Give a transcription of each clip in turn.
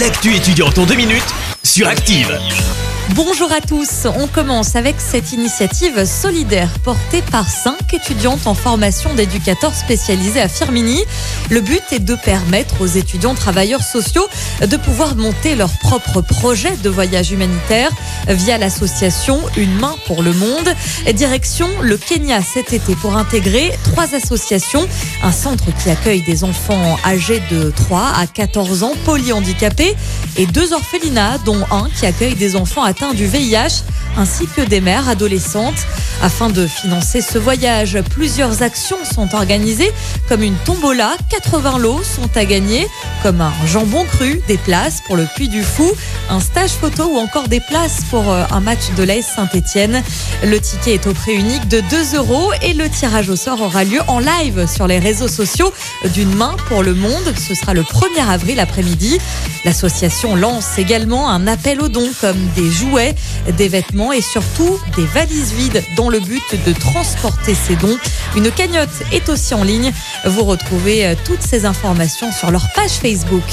L'actu étudiante en deux minutes sur Active. Bonjour à tous. On commence avec cette initiative solidaire portée par cinq étudiantes en formation d'éducateurs spécialisés à Firmini. Le but est de permettre aux étudiants travailleurs sociaux de pouvoir monter leur propre projet de voyage humanitaire via l'association Une main pour le monde. Direction le Kenya cet été pour intégrer trois associations. Un centre qui accueille des enfants âgés de 3 à 14 ans polyhandicapés et deux orphelinats dont un qui accueille des enfants atteints du VIH ainsi que des mères adolescentes. Afin de financer ce voyage, plusieurs actions sont organisées comme une tombola, 80 lots sont à gagner comme un jambon cru, des places pour le Puy du Fou, un stage photo ou encore des places pour euh, un match de l'AS Saint-Etienne. Le ticket est au prix unique de 2 euros et le tirage au sort aura lieu en live sur les réseaux sociaux d'une main pour le monde. Ce sera le 1er avril après-midi. L'association lance également un appel aux dons comme des jouets, des vêtements et surtout des valises vides dans le but de transporter ces dons. Une cagnotte est aussi en ligne. Vous retrouvez euh, toutes ces informations sur leur page Facebook.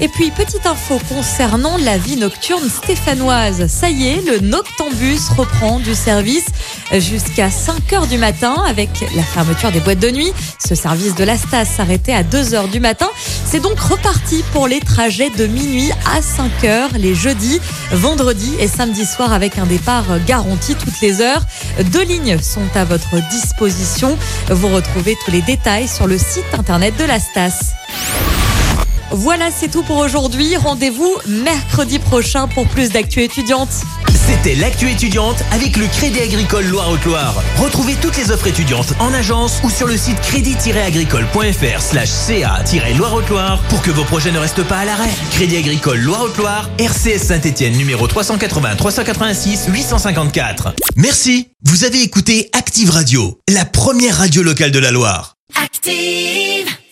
Et puis, petite info concernant la vie nocturne stéphanoise. Ça y est, le Noctambus reprend du service jusqu'à 5 heures du matin avec la fermeture des boîtes de nuit. Ce service de la Stas s'arrêtait à 2 heures du matin. C'est donc reparti pour les trajets de minuit à 5 heures les jeudis, vendredis et samedi soir avec un départ garanti toutes les heures. Deux lignes sont à votre disposition. Vous retrouvez tous les détails sur le site internet de la Stas. Voilà, c'est tout pour aujourd'hui. Rendez-vous mercredi prochain pour plus d'actu étudiantes. C'était l'actu étudiante avec le Crédit Agricole Loire-Haute-Loire. Retrouvez toutes les offres étudiantes en agence ou sur le site crédit-agricole.fr slash ca-loire-haute-Loire pour que vos projets ne restent pas à l'arrêt. Crédit Agricole Loire-Haute-Loire, RCS Saint-Etienne numéro 380 386 854. Merci. Vous avez écouté Active Radio, la première radio locale de la Loire. Active!